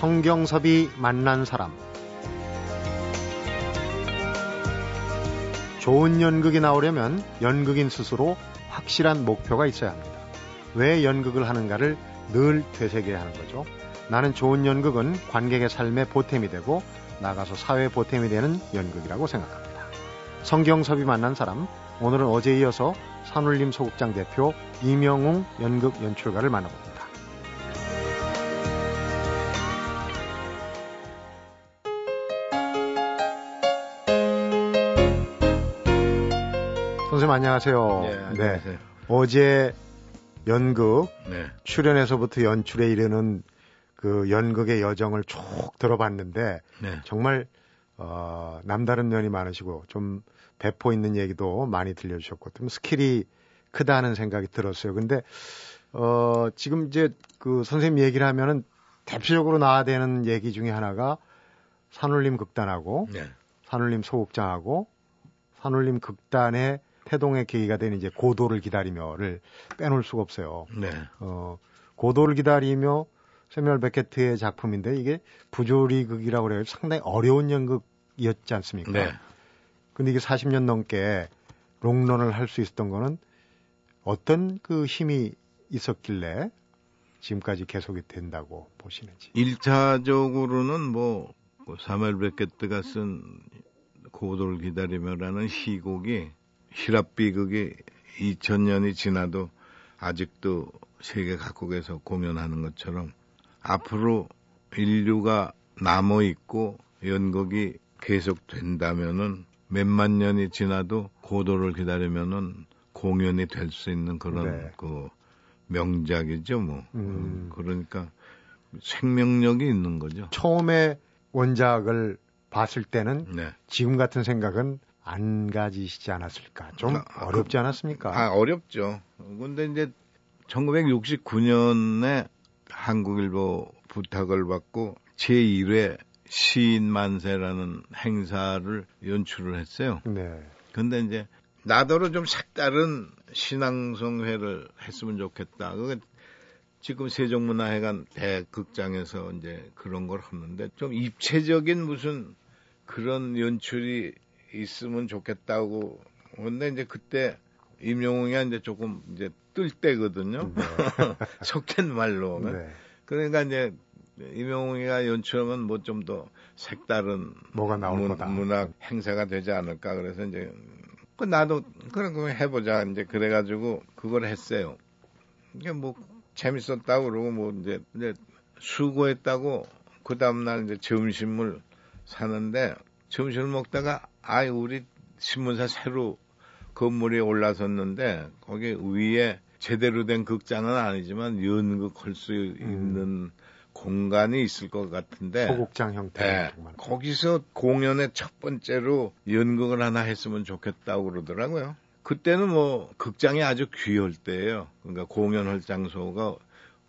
성경섭이 만난 사람 좋은 연극이 나오려면 연극인 스스로 확실한 목표가 있어야 합니다. 왜 연극을 하는가를 늘 되새겨야 하는 거죠. 나는 좋은 연극은 관객의 삶에 보탬이 되고 나가서 사회 보탬이 되는 연극이라고 생각합니다. 성경섭이 만난 사람, 오늘은 어제 이어서 산울림 소극장 대표 이명웅 연극 연출가를 만나봅니다. 선생님 안녕하세요. 네, 안녕하세요. 네. 어제 연극 네. 출연에서부터 연출에 이르는 그 연극의 여정을 쭉 들어봤는데 네. 정말 어, 남다른 면이 많으시고 좀 배포 있는 얘기도 많이 들려주셨고 좀 스케일이 크다는 생각이 들었어요. 근데 어, 지금 이제 그 선생님 얘기를 하면은 대표적으로 나와야 되는 얘기 중에 하나가 산울림 극단하고 네. 산울림 소극장하고 산울림 극단의 태동의 계기가 되는 이제 고도를 기다리며를 빼놓을 수가 없어요. 네. 어, 고도를 기다리며 세미얼 베케트의 작품인데 이게 부조리극이라고 그래요. 상당히 어려운 연극이었지 않습니까? 네. 근데 이게 40년 넘게 롱런을 할 수 있었던 거는 어떤 그 힘이 있었길래 지금까지 계속이 된다고 보시는지. 1차적으로는 뭐 사멜 베케트가 쓴 고도를 기다리며라는 시곡이 히랍 비극이 2000년이 지나도 아직도 세계 각국에서 공연하는 것처럼 앞으로 인류가 남아 있고 연극이 계속 된다면은 몇만 년이 지나도 고도를 기다리면은 공연이 될 수 있는 그런 네. 그 명작이죠, 뭐. 음. 그러니까 생명력이 있는 거죠. 처음에 원작을 봤을 때는 네. 지금 같은 생각은 안 가지시지 않았을까? 좀 아, 어렵지 않았습니까? 아, 어렵죠. 근데 이제 1969년에 한국일보 부탁을 받고 제1회 시인 만세라는 행사를 연출을 했어요. 네. 근데 이제 나더러 좀 색다른 신앙성회를 했으면 좋겠다. 그게 지금 세종문화회관 대극장에서 이제 그런 걸 하는데 좀 입체적인 무슨 그런 연출이 있으면 좋겠다고. 근데 이제 그때 임영웅이 이제 조금 이제 뜰 때거든요. 속된 말로. 네. 그러니까 이제 임영웅이가 연출하면 뭐 좀 더 색다른 뭐가 나올 문, 거다. 문학 행사가 되지 않을까 그래서 이제 그 나도 그런 거 해보자 이제 그래가지고 그걸 했어요. 이게 뭐 재밌었다고 그러고 뭐 이제 이제 수고했다고 그 다음날 이제 점심을 사는데 점심을 먹다가 아이 우리 신문사 새로 건물이 올라섰는데 거기 위에 제대로 된 극장은 아니지만 연극할 수 있는 공간이 있을 것 같은데 소극장 형태. 네. 거기서 공연의 첫 번째로 연극을 하나 했으면 좋겠다고 그러더라고요. 그때는 뭐 극장이 아주 귀할 때예요. 그러니까 공연할 장소가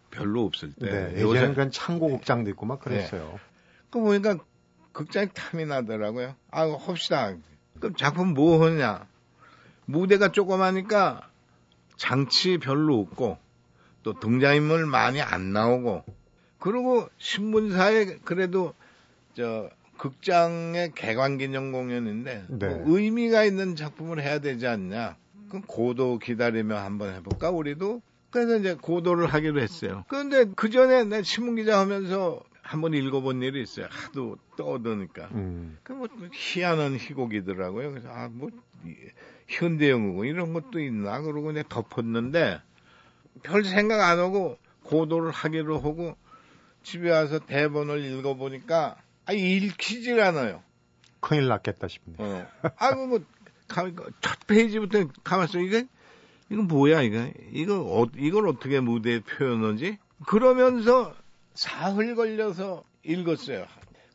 별로 없을 때. 네. 요새 예전엔 그런 창고 극장도 있고 막 그랬어요. 그 보니까 극장이 탐이 나더라고요. 아, 합시다. 그럼 작품 뭐 하냐? 무대가 조그마니까 장치 별로 없고 또 등장인물 많이 안 나오고 그리고 신문사에 그래도 저 극장의 개관 기념 공연인데 네. 뭐 의미가 있는 작품을 해야 되지 않냐? 그럼 고도 기다리며 한번 해볼까 우리도? 그래서 이제 고도를 하기로 했어요. 그런데 그 전에 내 신문 기자 하면서 한번 읽어본 일이 있어요. 하도 떠드니까. 음. 그뭐 희한한 희곡이더라고요. 그래서 아 뭐 현대영웅 이런 것도 있나 그러고 이제 덮었는데 별 생각 안 하고 고도를 하기로 하고 집에 와서 대본을 읽어보니까 아 읽히질 않아요. 큰일 났겠다 싶네. 어. 아이고 뭐 가만 첫 페이지부터 가만있어 이게 이거 뭐야 이거 이거 어, 이걸 어떻게 무대에 표현하지? 그러면서 사흘 걸려서 읽었어요.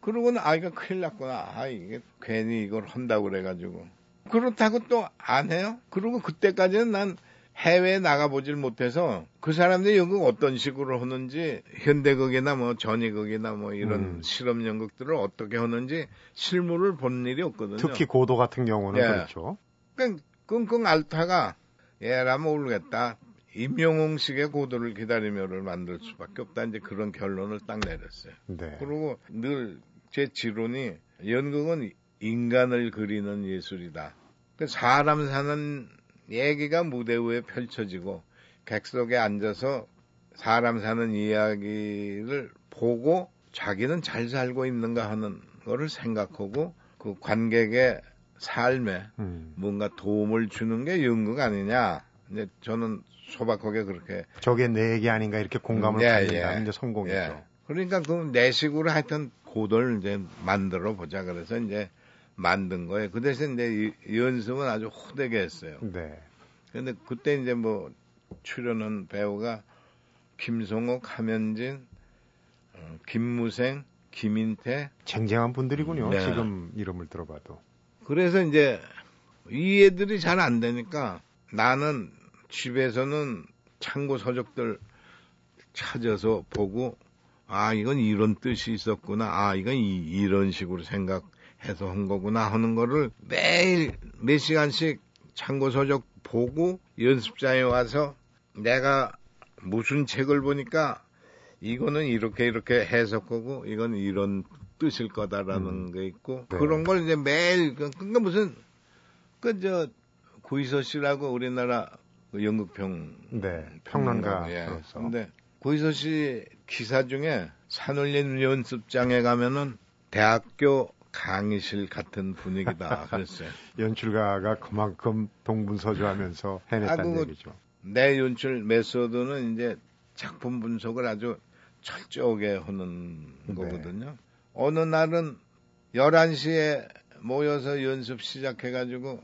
그러고는 아 이거 큰일 났구나. 아 이게 괜히 이걸 한다고 그래가지고 그렇다고 또 안 해요. 그리고 그때까지는 난 해외에 나가보질 못해서 그 사람들이 연극 어떤 식으로 하는지 현대극이나 뭐 전위극이나 뭐 이런 음. 실험 연극들을 어떻게 하는지 실물을 본 일이 없거든요. 특히 고도 같은 경우는 예. 그렇죠. 그냥 끙끙 앓다가 얘라 모르겠다. 임영웅식의 고도를 기다리며를 만들 수밖에 없다 이제 그런 결론을 딱 내렸어요. 네. 그리고 늘 제 지론이 연극은 인간을 그리는 예술이다. 그 사람 사는 얘기가 무대 위에 펼쳐지고 객석에 앉아서 사람 사는 이야기를 보고 자기는 잘 살고 있는가 하는 거를 생각하고 그 관객의 삶에 음. 뭔가 도움을 주는 게 연극 아니냐. 이제 저는 소박하게 그렇게 저게 내 얘기 아닌가 이렇게 공감을 예, 갖는다면 예. 이제 성공이죠. 예. 그러니까 그 내식으로 하여튼 고도를 이제 만들어 보자 그래서 이제 만든 거예요. 그 대신 이제 이- 연습은 아주 호되게 했어요. 네. 근데 그때 이제 뭐 출연한 배우가 김성옥, 함현진, 어, 김무생, 김인태. 쟁쟁한 분들이군요. 네. 지금 이름을 들어봐도. 그래서 이제 이 애들이 잘 안 되니까 나는 집에서는 참고 서적들 찾아서 보고 아 이건 이런 뜻이 있었구나 아 이건 이, 이런 식으로 생각해서 한 거구나 하는 거를 매일 몇 시간씩 참고 서적 보고 연습장에 와서 내가 무슨 책을 보니까 이거는 이렇게 이렇게 해석하고 이건 이런 뜻일 거다라는 음. 게 있고 네. 그런 걸 이제 매일 그- 그러니까 무슨 그저 구이서 씨라고 우리나라 그 연극평 네. 평론가. 예.로서. 근데 구이서 씨 기사 중에 산울림 연습장에 가면은 대학교 강의실 같은 분위기다 그랬어요. 연출가가 그만큼 동분서주하면서 해냈다는 아, 얘기죠. 내 연출 메소드는 이제 작품 분석을 아주 철저하게 하는 네. 거거든요. 어느 날은 11시에 모여서 연습 시작해가지고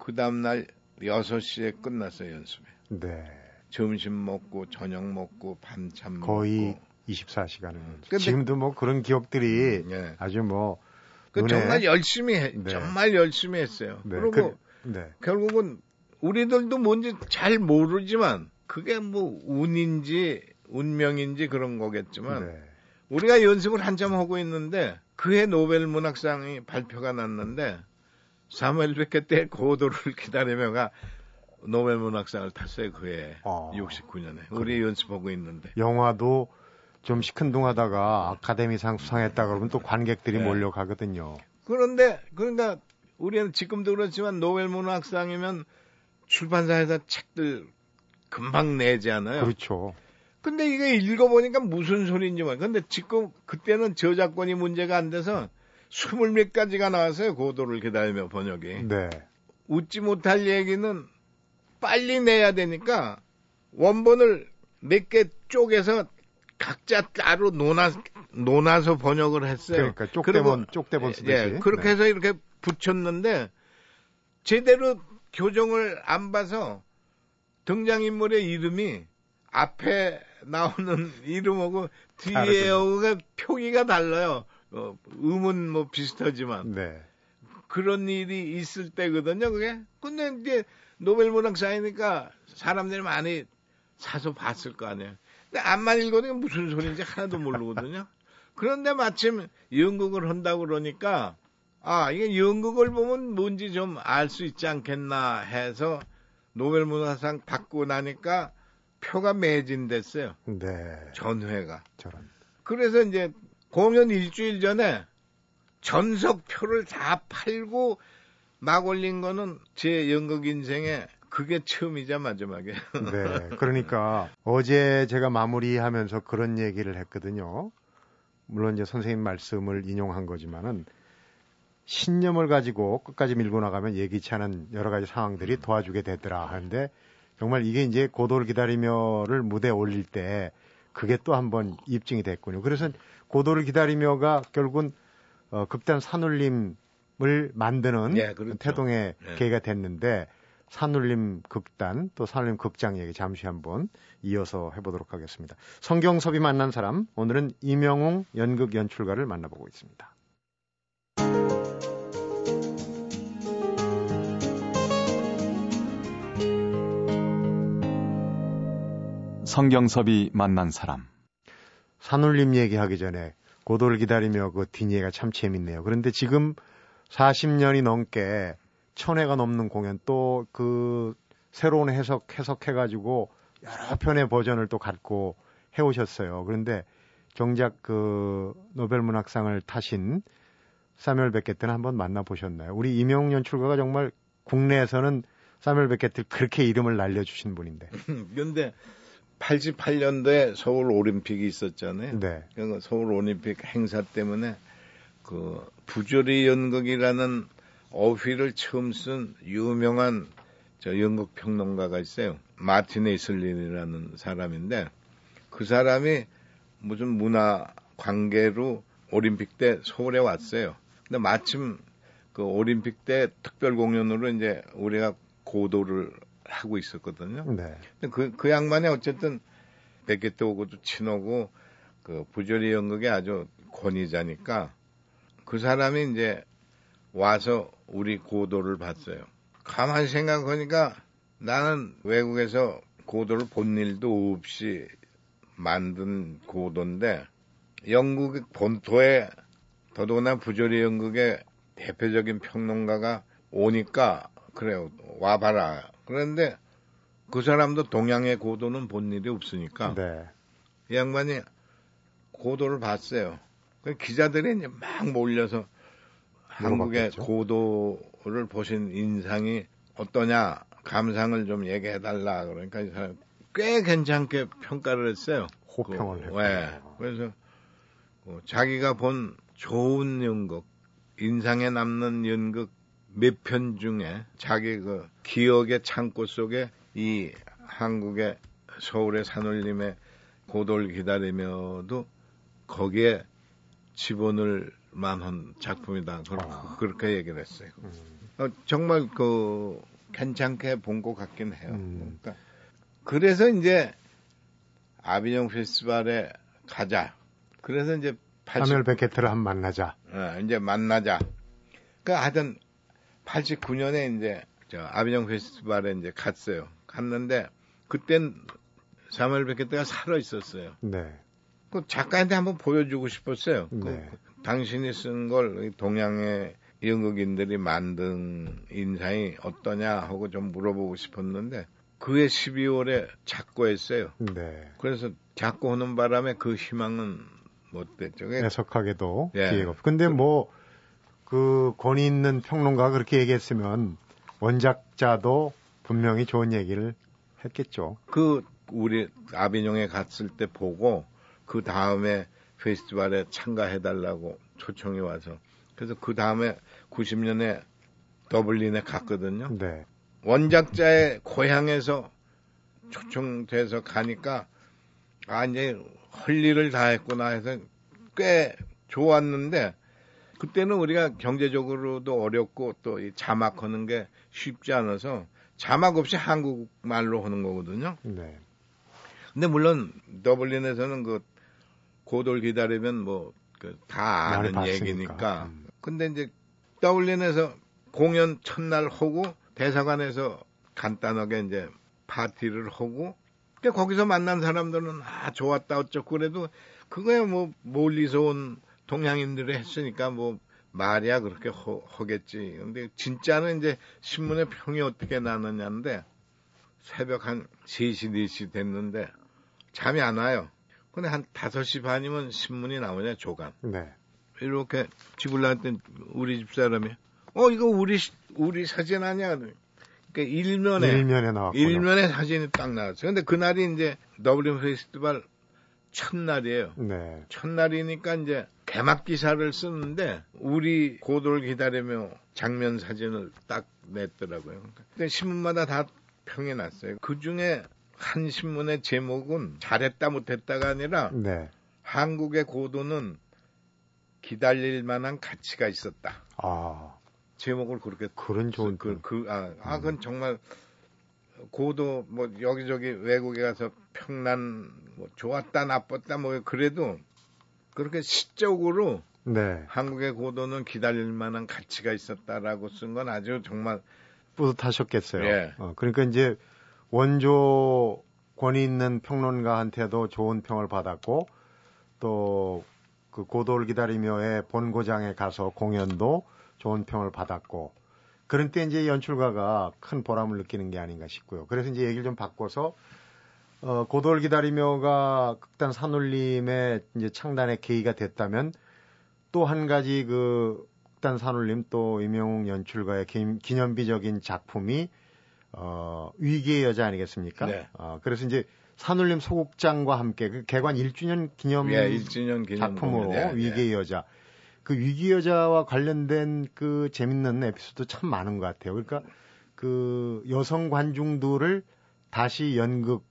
그 다음날 6시에 끝났어요, 연습이. 네. 점심 먹고, 저녁 먹고, 반찬 거의 먹고. 24시간을. 근데- 지금도 뭐 그런 기억들이 예. 아주 뭐 그 눈에- 정말 열심히 해, 네. 정말 열심히 했어요. 네. 그리고 그, 네. 결국은 우리들도 뭔지 잘 모르지만 그게 뭐 운인지 운명인지 그런 거겠지만 네. 우리가 연습을 한참 하고 있는데 그해 노벨 문학상이 발표가 났는데 사무엘 베켓 때 고도를 기다리며가 노벨 문학상을 탔어요 그 해 어. 69년에 우리 연습하고 있는데 영화도 좀 시큰둥하다가 아카데미상 수상했다 그러면 또 관객들이 네. 몰려가거든요. 그런데 그러니까 우리는 지금도 그렇지만 노벨 문학상이면 출판사에서 책들 금방 내지 않아요. 그렇죠. 근데 이게 읽어보니까 무슨 소리인지 모르 근데 지금 그때는 저작권이 문제가 안 돼서 스물 몇 가지가 나왔어요. 고도를 기다리며 번역이. 네. 웃지 못할 얘기는 빨리 내야 되니까 원본을 몇 개 쪼개서 각자 따로 논아, 논아서 번역을 했어요. 그러니까 쪽대본 쪽대본 쓰듯이. 예, 그렇게 네. 해서 이렇게 붙였는데 제대로 교정을 안 봐서 등장인물의 이름이 앞에 나오는 이름하고 뒤에하고가 표기가 달라요. 어, 음은 뭐 비슷하지만 네. 그런 일이 있을 때거든요. 그게. 근데 이제 노벨 문학상이니까 사람들이 많이 사서 봤을 거 아니에요. 근데 안만 읽어도 무슨 소리인지 하나도 모르거든요. 그런데 마침 연극을 한다고 그러니까 아, 이게 연극을 보면 뭔지 좀 알 수 있지 않겠나 해서 노벨 문학상 받고 나니까 표가 매진됐어요. 네. 전회가. 저런. 그래서 이제 공연 일주일 전에 전석표를 다 팔고 막 올린 거는 제 연극 인생에 그게 처음이자 마지막이에요. 네. 그러니까 어제 제가 마무리하면서 그런 얘기를 했거든요. 물론 이제 선생님 말씀을 인용한 거지만은 신념을 가지고 끝까지 밀고 나가면 예기치 않은 여러 가지 상황들이 도와주게 되더라 하는데 정말 이게 이제 고도를 기다리며를 무대에 올릴 때 그게 또 한번 입증이 됐군요. 그래서 고도를 기다리며가 결국은 어, 극단 산울림을 만드는 예, 그렇죠. 태동의 예. 계기가 됐는데 산울림 극단 또 산울림 극장 얘기 잠시 한번 이어서 해보도록 하겠습니다. 성경섭이 만난 사람 오늘은 이명웅 연극 연출가를 만나보고 있습니다. 성경섭이 만난 사람. 산울림 얘기하기 전에 고도를 기다리며 그 뒷얘기가 참 재밌네요. 그런데 지금 40년이 넘게 천회가 넘는 공연 또 그 새로운 해석 해석해가지고 여러 편의 버전을 또 갖고 해오셨어요. 그런데 정작 그 노벨 문학상을 타신 사멸 베켓트는 한번 만나보셨나요? 우리 이명 연출가가 정말 국내에서는 사멸 베켓트 그렇게 이름을 날려주신 분인데. 근데 88년도에 서울 올림픽이 있었잖아요. 네. 그 서울 올림픽 행사 때문에 그 부조리 연극이라는 어휘를 처음 쓴 유명한 저 연극 평론가가 있어요. 마틴 에이슬린이라는 사람인데 그 사람이 무슨 문화 관계로 올림픽 때 서울에 왔어요. 근데 마침 그 올림픽 때 특별 공연으로 이제 우리가 고도를 하고 있었거든요. 네. 근데 그, 그 양반이 어쨌든 베게트 오고도 친하고 그 부조리 연극에 아주 권위자니까 그 사람이 이제 와서 우리 고도를 봤어요. 가만히 생각하니까 나는 외국에서 고도를 본 일도 없이 만든 고도인데 영국 본토에 더더구나 부조리 연극의 대표적인 평론가가 오니까 그래요 와봐라 그런데 그 사람도 동양의 고도는 본 일이 없으니까 네. 이 양반이 고도를 봤어요. 그 기자들이 이제 막 몰려서 한국의 물어봤겠죠. 고도를 보신 인상이 어떠냐 감상을 좀 얘기해 달라 그러니까 이 사람 꽤 괜찮게 평가를 했어요. 호평을 그, 했고. 네. 그래서 어, 자기가 본 좋은 연극, 인상에 남는 연극 몇 편 중에 자기 그 기억의 창고 속에 이 한국의 서울의 산울림의 고도를 기다리며도 거기에 집어넣을 만한 작품이다. 그렇게, 아. 그렇게 얘기를 했어요. 음. 어, 정말 그 괜찮게 본 것 같긴 해요. 음. 그러니까 그래서 이제 아비뇽 페스티벌에 가자. 그래서 이제 80, 사멸 베켓트를 한번 만나자. 어, 이제 만나자. 그 하여튼 89년에 이제 저 아비뇽 페스티벌에 이제 갔어요. 갔는데 그땐 사무엘 베켓트가 살아 있었어요. 네. 그 작가한테 한번 보여주고 싶었어요. 그 네. 당신이 쓴 걸 동양의 연극인들이 만든 인상이 어떠냐 하고 좀 물어보고 싶었는데 그해 12월에 작고했어요. 네. 그래서 작고하는 바람에 그 희망은 못 됐죠. 그게 해석하게도 예. 기회가 없. 근데 뭐 그 권위 있는 평론가가 그렇게 얘기했으면 원작자도 분명히 좋은 얘기를 했겠죠. 그 우리 아비뇽에 갔을 때 보고 그 다음에 페스티벌에 참가해달라고 초청이 와서 그래서 그 다음에 90년에 더블린에 갔거든요. 네. 원작자의 고향에서 초청돼서 가니까 아 이제 할 일을 다 했구나 해서 꽤 좋았는데 그때는 우리가 경제적으로도 어렵고 또이 자막 하는 게 쉽지 않아서 자막 없이 한국말로 하는 거거든요. 네. 근데 물론 더블린에서는 그 고도를 기다리면 뭐다 많이 아는. 얘기니까. 음. 근데 이제 더블린에서 공연 첫날 하고 대사관에서 간단하게 이제 파티를 하고 근데 거기서 만난 사람들은 아 좋았다 어쩌고 그래도 그거야 뭐 멀리서 온 동양인들이 했으니까 뭐 말이야 그렇게 허, 하겠지. 근데 진짜는 이제 신문에 평이 어떻게 나느냐인데 새벽 한 3시, 4시 됐는데 잠이 안 와요. 근데 한 5시 반이면 신문이 나오냐, 조간. 네. 이렇게 집을 나왔더니 우리 집 사람이, 어, 이거 우리, 시- 우리 사진 아니야? 그러니까 일면에, 일면에 나왔군요. 일면에 사진이 딱 나왔어요. 근데 그날이 이제 더블린 페스티벌 첫날이에요. 네. 첫날이니까 이제 개막 기사를 쓰는데 우리 고도를 기다리며 장면 사진을 딱 냈더라고요. 근데 신문마다 다 평이 났어요. 그 중에 한 신문의 제목은 잘했다 못했다가 아니라 네. 한국의 고도는 기다릴 만한 가치가 있었다. 아, 제목을 그렇게 그런 좋은 그, 그, 그, 아, 아, 그건 정말 고도 뭐 여기저기 외국에 가서 평난 뭐 좋았다 나빴다 뭐 그래도 그렇게 시적으로 네. 한국의 고도는 기다릴 만한 가치가 있었다라고 쓴 건 아주 정말 뿌듯하셨겠어요. 예. 어, 그러니까 이제 원조 권위 있는 평론가한테도 좋은 평을 받았고 또 그 고도를 기다리며의 본고장에 가서 공연도 좋은 평을 받았고 그런 때 이제 연출가가 큰 보람을 느끼는 게 아닌가 싶고요. 그래서 이제 얘기를 좀 바꿔서 어, 고돌 기다리며가 극단 산울림의 이제 창단의 계기가 됐다면 또 한 가지 그 극단 산울림 또 임영웅 연출가의 기 념비적인 작품이 어, 위기의 여자 아니겠습니까? 네. 어, 그래서 이제 산울림 소극장과 함께 그 개관 1주년 기념 예, 1주년 기념 작품으로 네, 위기의 네. 여자. 그 위기의 여자와 관련된 그 재밌는 에피소드 참 많은 것 같아요. 그러니까 그 여성 관중들을 다시 연극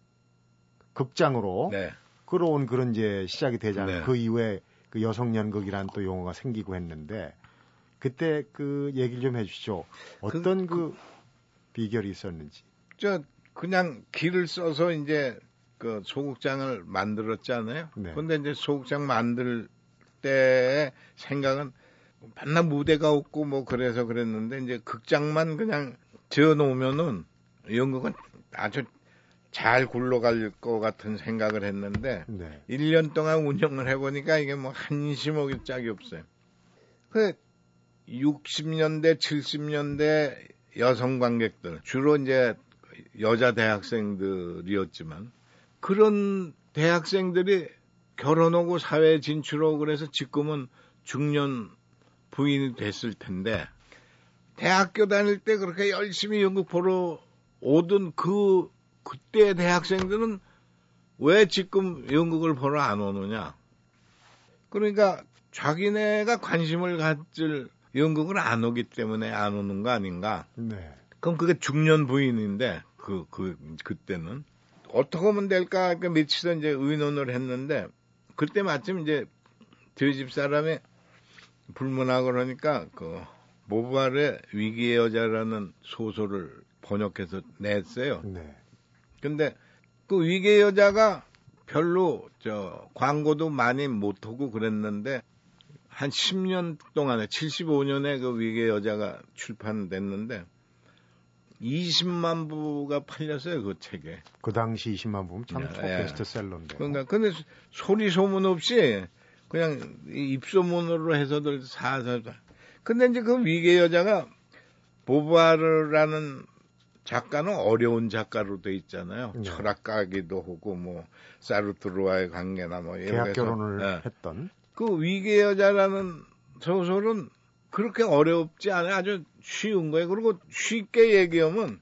극장으로 네. 끌어온 그런 이제 시작이 되잖아요. 네. 그 이후에 그 여성 연극이라는 또 용어가 생기고 했는데 그때 그 얘기를 좀 해주시죠. 어떤 그, 그 비결이 있었는지. 저 그냥 길을 써서 이제 그 소극장을 만들었잖아요. 네. 근데 이제 소극장 만들 때의 생각은 맨날 무대가 없고 뭐 그래서 그랬는데 이제 극장만 그냥 지어 놓으면은 연극은 아주 잘 굴러갈 것 같은 생각을 했는데 네. 1년 동안 운영을 해보니까 이게 뭐 한심하기 짝이 없어요. 그 60년대, 70년대 여성 관객들, 주로 이제 여자 대학생들이었지만 그런 대학생들이 결혼하고 사회에 진출하고 그래서 지금은 중년 부인이 됐을 텐데 대학교 다닐 때 그렇게 열심히 연극 보러 오던 그 그때 대학생들은 왜 지금 연극을 보러 안 오느냐? 그러니까 자기네가 관심을 가질 연극을 안 오기 때문에 안 오는 거 아닌가? 네. 그럼 그게 중년 부인인데 그, 그, 그 때는 어떻게 하면 될까? 그 며칠 이제 의논을 했는데 그때 마침 이제 저희 집 사람이 불문하고 그러니까 그 모발의 위기의 여자라는 소설을 번역해서 냈어요. 네. 근데 그 위기의 여자가 별로 저 광고도 많이 못 하고 그랬는데 한 10년 동안에 75년에 그 위기의 여자가 출판됐는데 20만 부가 팔렸어요 그 책에. 그 당시 20만 부면 참 네, 초베스트셀러인데. 그러니까 근데 소리 소문 없이 그냥 입소문으로 해서들 사서. 근데 이제 그 위기의 여자가 보바르라는 작가는 어려운 작가로 돼 있잖아요. 네. 철학가기도 하고 뭐 사르트르와의 관계나 뭐 이런 계약 결혼을 네. 했던. 그 위기의 여자라는 소설은 그렇게 어렵지 않아요. 아주 쉬운 거예요. 그리고 쉽게 얘기하면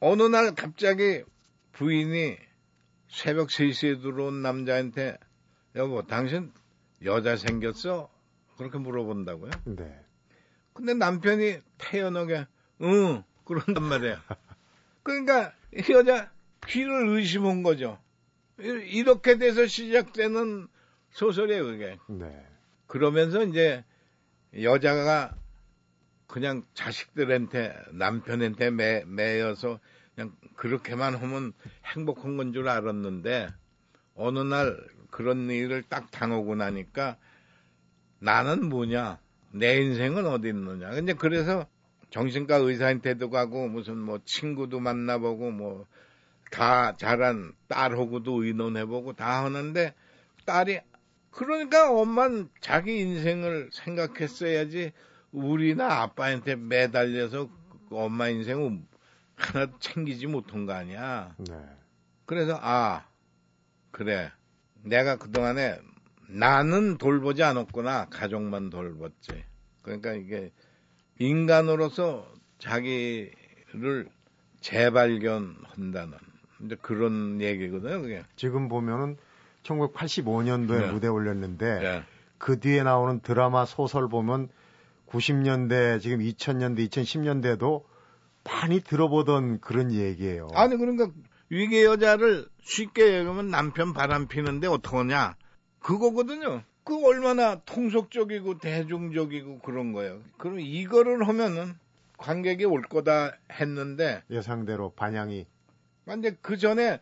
어느 날 갑자기 부인이 새벽 3시에 들어온 남자한테 여보 당신 여자 생겼어? 그렇게 물어본다고요. 네. 근데 남편이 태연하게 응 그런단 말이에요. 그러니까 이 여자 귀를 의심한 거죠. 이- 이렇게 돼서 시작되는 소설이에요 그게. 네. 그러면서 이제 여자가 그냥 자식들한테 남편한테 매, 매여서 그냥 그렇게만 하면 행복한 건 줄 알았는데 어느 날 그런 일을 딱 당하고 나니까 나는 뭐냐 내 인생은 어디 있느냐 근데 그래서 정신과 의사한테도 가고 무슨 뭐 친구도 만나보고 뭐 다 자란 딸하고도 의논해보고 다 하는데 딸이 그러니까 엄마는 자기 인생을 생각했어야지 우리나 아빠한테 매달려서 그 엄마 인생을 하나 챙기지 못한 거 아니야. 네. 그래서 아 그래 내가 그동안에 나는 돌보지 않았구나 가족만 돌봤지. 그러니까 이게 인간으로서 자기를 재발견한다는 이제 그런 얘기거든요. 그게. 지금 보면은 1985년도에 네. 무대 올렸는데 예. 그 뒤에 나오는 드라마 소설 보면 90년대 지금 2000년대 2010년대도 많이 들어보던 그런 얘기예요. 아니 그러니까 위계 여자를 쉽게 얘기하면 남편 바람 피는데 어떡하냐 그거거든요. 그 얼마나 통속적이고 대중적이고 그런 거예요. 그럼 이거를 하면은 관객이 올 거다 했는데 예상대로 반향이 근데 그 전에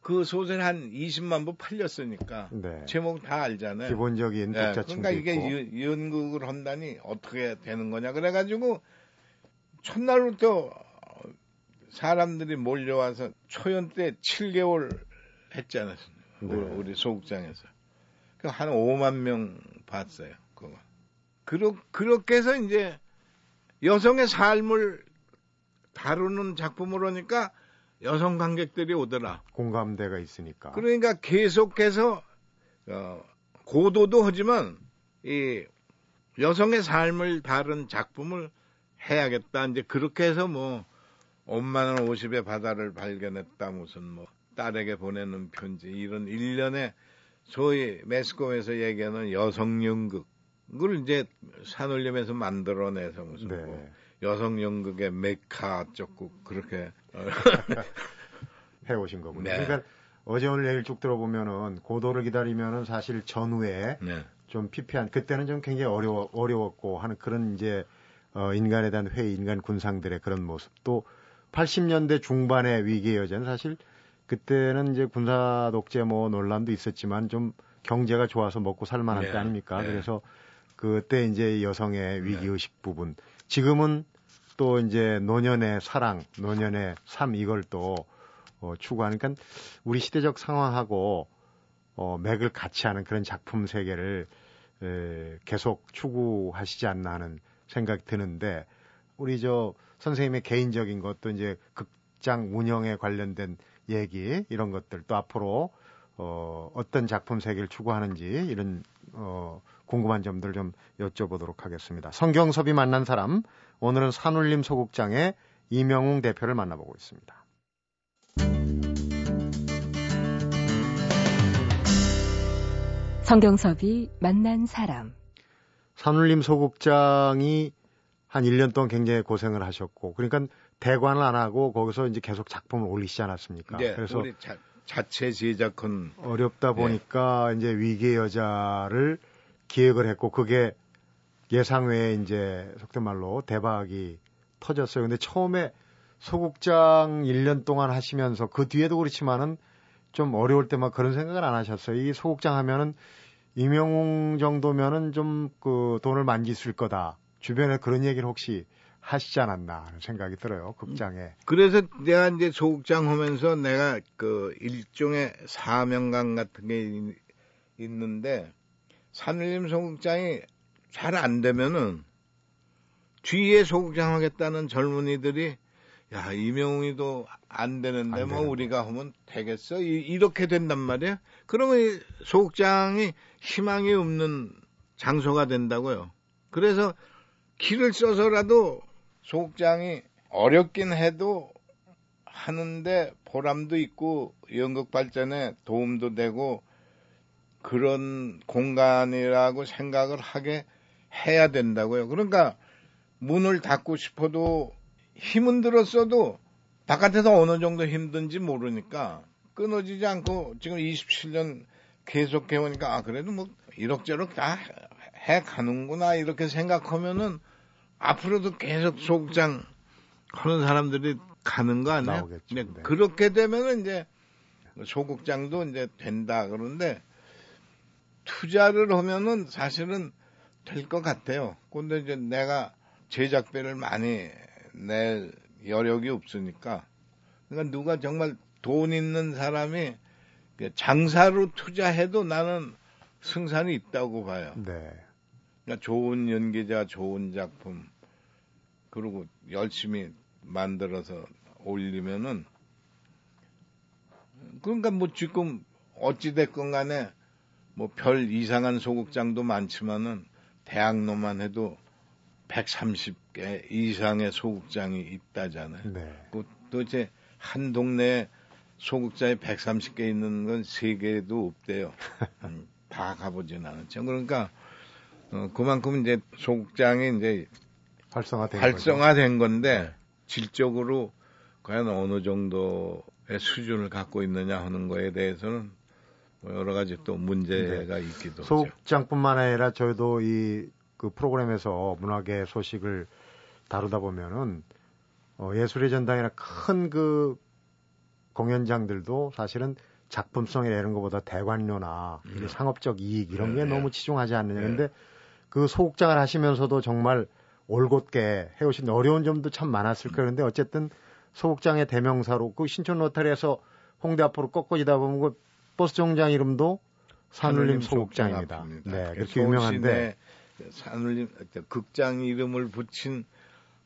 그 소설 한 20만 부 팔렸으니까 네. 제목 다 알잖아요. 기본적인 예, 독자층도 그러니까 이게 있고. 연- 연극을 한다니 어떻게 되는 거냐 그래가지고 첫날부터 사람들이 몰려와서 초연 때 7개월 했잖아요 네. 우리, 우리 소극장에서 그 한 5만 명 봤어요 그거 그러, 그렇게 해서 이제 여성의 삶을 다루는 작품을 하니까 여성 관객들이 오더라. 공감대가 있으니까. 그러니까 계속해서 어, 고도도 하지만 이 여성의 삶을 다룬 작품을 해야겠다. 이제 그렇게 해서 뭐 엄마는 50의 바다를 발견했다. 무슨 뭐 딸에게 보내는 편지 이런 일련의 소위 매스컴에서 얘기하는 여성 연극을 이제 산울림에서 만들어내서 무슨 네. 뭐 여성 연극의 메카 어쩌고 그렇게 어, 해오신 거군요. 네. 그러니까 어제 오늘 얘기를 쭉 들어보면은 고도를 기다리면은 사실 전후에 네. 좀 피폐한 그때는 좀 굉장히 어려워 어려웠고 하는 그런 이제 어, 인간에 대한 회의, 인간 군상들의 그런 모습 또 80년대 중반의 위기의 여자는 사실 그때는 이제 군사 독재 뭐 논란도 있었지만 좀 경제가 좋아서 먹고 살만한 네. 때 아닙니까? 네. 그래서 그때 이제 여성의 위기 의식 부분 지금은 또 이제 노년의 사랑, 노년의 삶 이걸 또 어, 추구하니까 우리 시대적 상황하고 어, 맥을 같이 하는 그런 작품 세계를 에, 계속 추구하시지 않나 하는 생각이 드는데 우리 저 선생님의 개인적인 것도 이제 극장 운영에 관련된 얘기 이런 것들 또 앞으로 어, 어떤 작품 세계를 추구하는지 이런 어, 궁금한 점들 좀 여쭤보도록 하겠습니다. 성경섭이 만난 사람 오늘은 산울림 소극장의 이명웅 대표를 만나보고 있습니다. 성경섭이 만난 사람. 산울림 소극장이 한 1년 동안 굉장히 고생을 하셨고 그러니까 대관을 안 하고 거기서 이제 계속 작품을 올리시지 않았습니까? 네, 그래서 자, 자체 제작한 어렵다 네. 보니까 이제 위기의 여자를 기획을 했고 그게 예상 외에 이제 속된 말로 대박이 터졌어요. 근데 처음에 소극장 1년 동안 하시면서 그 뒤에도 그렇지만은 좀 어려울 때만 그런 생각을 안 하셨어요. 이 소극장 하면은 이명웅 정도면은 좀 그 돈을 만지실 거다. 주변에 그런 얘기를 혹시 하시지 않았나 하는 생각이 들어요. 극장에. 그래서 내가 이제 소극장 하면서 내가 그 일종의 사명감 같은 게 있- 있는데 산울림 소극장이 잘 안 되면은 뒤에 소극장 하겠다는 젊은이들이 야 이명웅이도 안 되는데 안 뭐 되는데. 우리가 하면 되겠어 이, 렇게 된단 말이야 그러면 이 소극장이 희망이 없는 장소가 된다고요 그래서 길을 써서라도 소극장이 어렵긴 해도 하는데 보람도 있고 연극 발전에 도움도 되고 그런 공간이라고 생각을 하게 해야 된다고요. 그러니까 문을 닫고 싶어도 힘은 들었어도 바깥에서 어느 정도 힘든지 모르니까 끊어지지 않고 지금 27년 계속 해 오니까 아 그래도 뭐 이럭저럭 다 해 가는구나 이렇게 생각하면은 앞으로도 계속 소극장 하는 사람들이 가는 거 아니에요? 나오겠죠. 근데 네. 그렇게 되면은 이제 소극장도 이제 된다 그러는데 투자를 하면은 사실은 될 것 같아요. 근데 이제 내가 제작비를 많이 낼 여력이 없으니까 그러니까 누가 정말 돈 있는 사람이 장사로 투자해도 나는 승산이 있다고 봐요. 네. 그러니까 좋은 연기자, 좋은 작품, 그리고 열심히 만들어서 올리면은, 그러니까 뭐 지금 어찌 됐건 간에 뭐 별 이상한 소극장도 많지만은 대학로만 해도 130개 이상의 소극장이 있다잖아요. 네. 그 도대체 한 동네에 소극장이 130개 있는 건 세계에도 없대요. 음, 다 가보진 않았죠. 그러니까 어, 그만큼 이제 소극장이 이제 활성화된. 활성화된 건데 질적으로 과연 어느 정도의 수준을 갖고 있느냐 하는 거에 대해서는 뭐 여러 가지 또 문제가 있기도 하죠. 소극장뿐만 아니라 저희도 이 그 프로그램에서 문학의 소식을 다루다 보면은 어, 예술의 전당이나 큰 그 공연장들도 사실은 작품성이나 이런 것보다 대관료나 음. 이 상업적 이익 이런 게 네, 네. 너무 치중하지 않느냐. 네. 근데 그 소극장을 하시면서도 정말 올곧게 해오신 어려운 점도 참 많았을 거예요. 근데 어쨌든 소극장의 대명사로 그 신촌 로터리에서 홍대 앞으로 꺾어지다 보면 그 버스 정장 이름도 산울림 소극장입니다. 네, 그렇게 유명한데 산울림 극장 이름을 붙인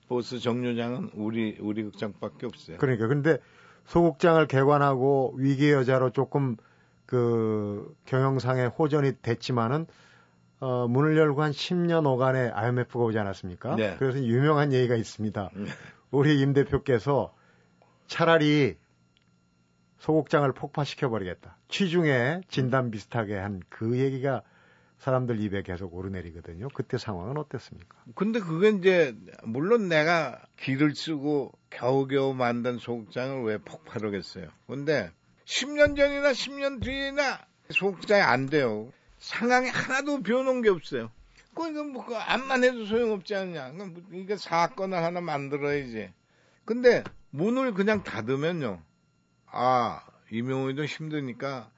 버스 정류장은 우리 우리 극장밖에 없어요. 그러니까 근데 소극장을 개관하고 위기의 여자로 조금 그 경영상의 호전이 됐지만은 어, 문을 열고 한 10년 오간에 IMF가 오지 않았습니까? 네. 그래서 유명한 얘기가 있습니다. 네. 우리 임 대표께서 차라리 소극장을 폭파시켜 버리겠다. 취중에 진단 비슷하게 한 그 얘기가 사람들 입에 계속 오르내리거든요. 그때 상황은 어땠습니까? 근데 그게 이제 물론 내가 기를 쓰고 겨우겨우 만든 소극장을 왜 폭발하겠어요. 근데 10년 전이나 10년 뒤나 소극장이 안 돼요. 상황이 하나도 변한 게 없어요. 그러니까 뭐 그거 암만 해도 소용없지 않냐. 그러니까 사건을 하나 만들어야지. 근데 문을 그냥 닫으면요. 아 이명호도 힘드니까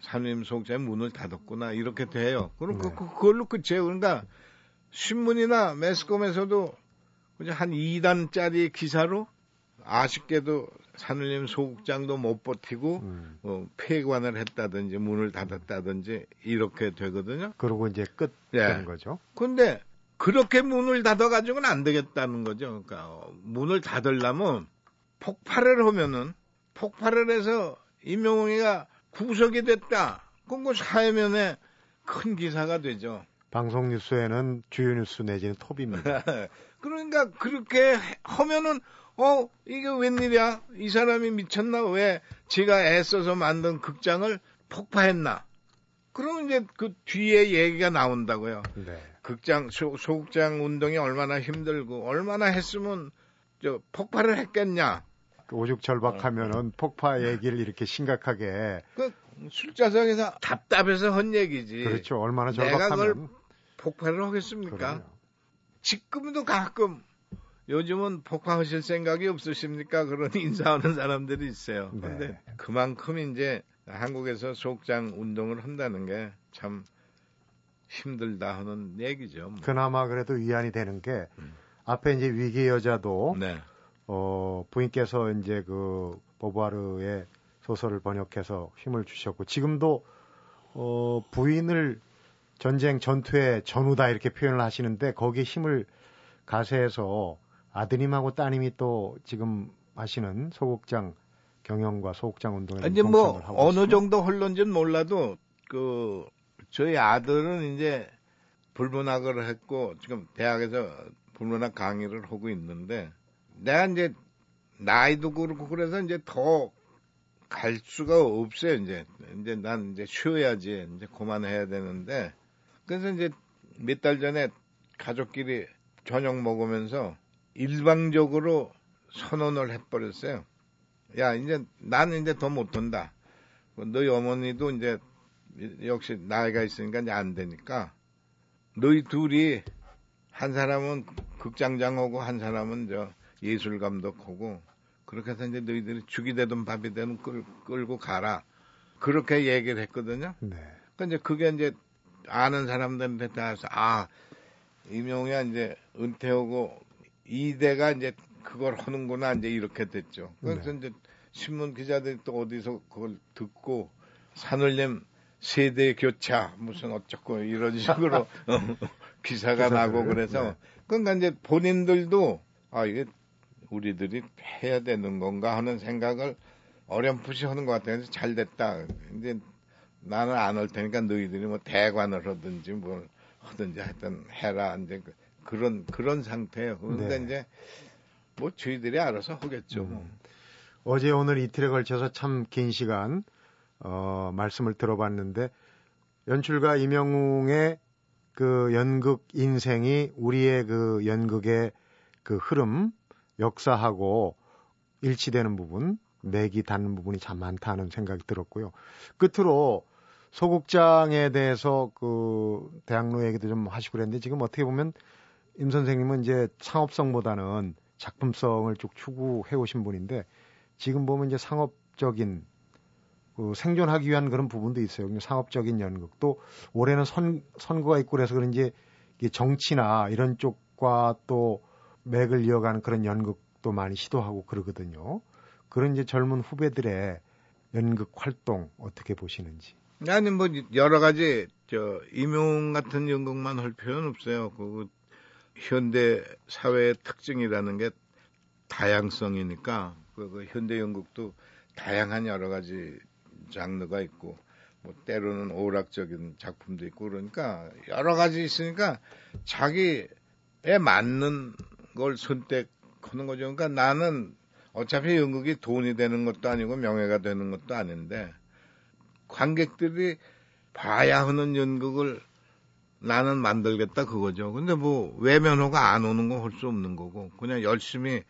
산림 소극장의 문을 닫았구나 이렇게 돼요. 그럼 그, 네. 그, 그걸로 끝이에요. 그러니까 신문이나 매스컴에서도 한 2단짜리 기사로 아쉽게도 산울림 소극장도 못 버티고 음. 어, 폐관을 했다든지 문을 닫았다든지 이렇게 되거든요. 그러고 이제 끝 예. 되는 거죠. 근데 그렇게 문을 닫아 가지고는 안 되겠다는 거죠. 그러니까 어, 문을 닫으려면 폭발을 하면은 폭발을 해서 임영웅이가 구속이 됐다. 그럼 그 사회면에 큰 기사가 되죠. 방송 뉴스에는 주요 뉴스 내지는 톱입니다. 그러니까 그렇게 하면은 어 이게 웬일이야? 이 사람이 미쳤나? 왜 제가 애써서 만든 극장을 폭파했나? 그러면 이제 그 뒤에 얘기가 나온다고요. 네. 극장 소, 소극장 운동이 얼마나 힘들고 얼마나 했으면 저 폭발을 했겠냐? 그 오죽절박하면은 폭파 얘기를 이렇게 심각하게 그 술자석에서 답답해서 한 얘기지. 그렇죠. 얼마나 내가 그걸 절박하면 폭발을 하겠습니까? 그래요. 지금도 가끔 요즘은 폭파하실 생각이 없으십니까? 그런 인사하는 사람들이 있어요. 네. 근데 그만큼 이제 한국에서 소극장 운동을 한다는 게 참 힘들다 하는 얘기죠. 뭐. 그나마 그래도 위안이 되는 게 음. 앞에 이제 위기의 여자도 네. 어 부인께서 이제 그 보바르의 소설을 번역해서 힘을 주셨고 지금도 어 부인을 전쟁 전투의 전우다 이렇게 표현을 하시는데 거기에 힘을 가세해서 아드님하고 따님이 또 지금 하시는 소극장 경영과 소극장 운동에 이제 뭐 어느 있습니다. 정도 흘런지는 몰라도 그 저희 아들은 이제 불문학을 했고 지금 대학에서 불문학 강의를 하고 있는데 내가 이제 나이도 그렇고 그래서 이제 더 갈 수가 없어요 이제 이제 난 이제 쉬어야지 이제 그만해야 되는데 그래서 이제 몇 달 전에 가족끼리 저녁 먹으면서 일방적으로 선언을 해버렸어요. 야, 이제 나는 이제 더 못한다. 너희 어머니도 이제 역시 나이가 있으니까 이제 안 되니까 너희 둘이 한 사람은 극장장하고 한 사람은 저 예술 감독하고 그렇게 해서 이제 너희들이 죽이 되든 밥이 되든 끌, 끌고 가라. 그렇게 얘기를 했거든요. 네. 그 이제 그게 이제 아는 사람들한테 다 해서 아 임용이가 이제 은퇴하고 이대가 이제 그걸 하는구나 이제 이렇게 됐죠. 그래서 네. 이제 신문 기자들이 또 어디서 그걸 듣고 산울림 세대 교차 무슨 어쩌고 이런 식으로 어, 기사가 나고 그래서 네. 그러니까 이제 본인들도 아 이게 우리들이 해야 되는 건가 하는 생각을 어렴풋이 하는 것 같아요. 그래서 잘 됐다. 이제 나는 안할 테니까 너희들이 뭐 대관을 하든지 뭘 하든지 하여튼 해라. 이제 그- 그런 그런 상태예요. 그러니까 네. 이제 뭐 저희들이 알아서 하겠죠. 뭐. 음. 어제 오늘 이틀에 걸쳐서 참 긴 시간 어, 말씀을 들어봤는데 연출가 이명웅의 그 연극 인생이 우리의 그 연극의 그 흐름 역사하고 일치되는 부분 맥이 닿는 부분이 참 많다는 생각이 들었고요. 끝으로 소극장에 대해서 그 대학로 얘기도 좀 하시고 그랬는데 지금 어떻게 보면 임 선생님은 이제 창업성보다는 작품성을 쭉 추구해 오신 분인데 지금 보면 이제 상업적인 그 생존하기 위한 그런 부분도 있어요. 상업적인 연극 또 올해는 선 선거가 있고 그래서 그런지 정치나 이런 쪽과 또 맥을 이어가는 그런 연극도 많이 시도하고 그러거든요. 그런 이제 젊은 후배들의 연극 활동 어떻게 보시는지. 아니 뭐 여러 가지 저 임용 같은 연극만 할 필요는 없어요. 그 현대 사회의 특징이라는 게 다양성이니까 그, 그 현대 연극도 다양한 여러 가지 장르가 있고 뭐 때로는 오락적인 작품도 있고 그러니까 여러 가지 있으니까 자기에 맞는 걸 선택하는 거죠. 그러니까 나는 어차피 연극이 돈이 되는 것도 아니고 명예가 되는 것도 아닌데 관객들이 봐야 하는 연극을 나는 만들겠다 그거죠. 근데 뭐 외면호가 안 오는 건 할 수 없는 거고 그냥 열심히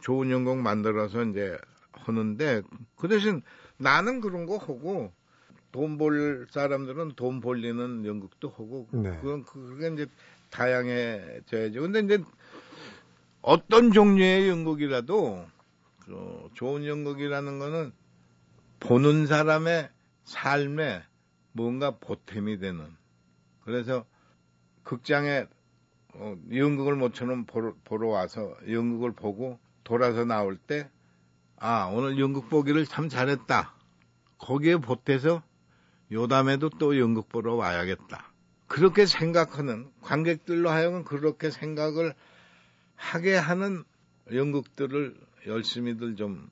좋은 연극 만들어서 이제 하는데 그 대신 나는 그런 거 하고 돈 벌 사람들은 돈 벌리는 연극도 하고 네. 그건 그게 이제 다양해져야죠. 근데 이제 어떤 종류의 연극이라도 그 좋은 연극이라는 거는 보는 사람의 삶에 뭔가 보탬이 되는 그래서 극장에 어, 연극을 모처럼 보러, 보러 와서 연극을 보고 돌아서 나올 때 아, 오늘 연극 보기를 참 잘했다. 거기에 보태서 요 다음에도 또 연극 보러 와야겠다. 그렇게 생각하는 관객들로 하여금 그렇게 생각을 하게 하는 연극들을 열심히들 좀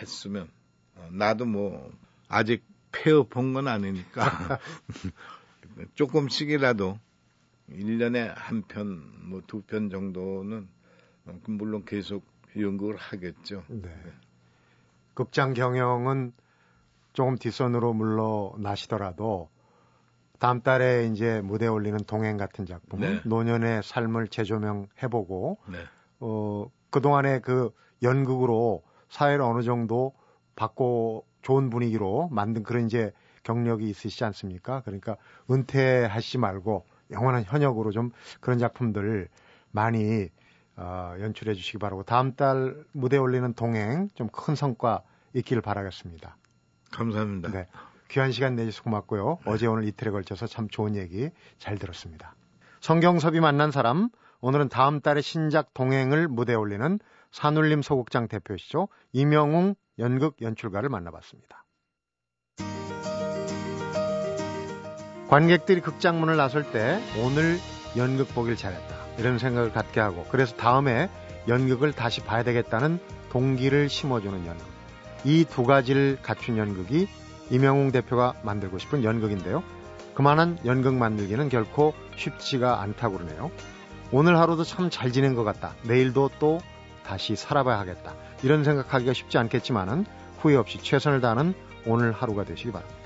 했으면 어, 나도 뭐 아직 폐업 한 건 아니니까 조금씩이라도 1년에 한 편, 뭐 두 편 정도는 어, 물론 계속 연극을 하겠죠. 네. 극장 경영은 조금 뒷선으로 물러나시더라도 다음 달에 이제 무대에 올리는 동행 같은 작품은 네. 노년의 삶을 재조명해보고 네. 어, 그동안의 그 연극으로 사회를 어느 정도 받고 좋은 분위기로 만든 그런 이제 경력이 있으시지 않습니까? 그러니까 은퇴하시지 말고 영원한 현역으로 좀 그런 작품들 많이 어, 연출해 주시기 바라고 다음 달 무대에 올리는 동행 좀 큰 성과 있기를 바라겠습니다. 감사합니다. 네. 귀한 시간 내주셔서 고맙고요. 어제 오늘 이틀에 걸쳐서 참 좋은 얘기 잘 들었습니다. 성경섭이 만난 사람, 오늘은 다음 달에 신작 동행을 무대에 올리는 산울림 소극장 대표시죠. 이명웅 연극 연출가를 만나봤습니다. 관객들이 극장문을 나설 때 오늘 연극 보길 잘했다. 이런 생각을 갖게 하고 그래서 다음에 연극을 다시 봐야 되겠다는 동기를 심어주는 연극. 이 두 가지를 갖춘 연극이 이명웅 대표가 만들고 싶은 연극인데요. 그만한 연극 만들기는 결코 쉽지가 않다고 그러네요. 오늘 하루도 참 잘 지낸 것 같다. 내일도 또 다시 살아봐야 하겠다. 이런 생각하기가 쉽지 않겠지만은 후회 없이 최선을 다하는 오늘 하루가 되시기 바랍니다.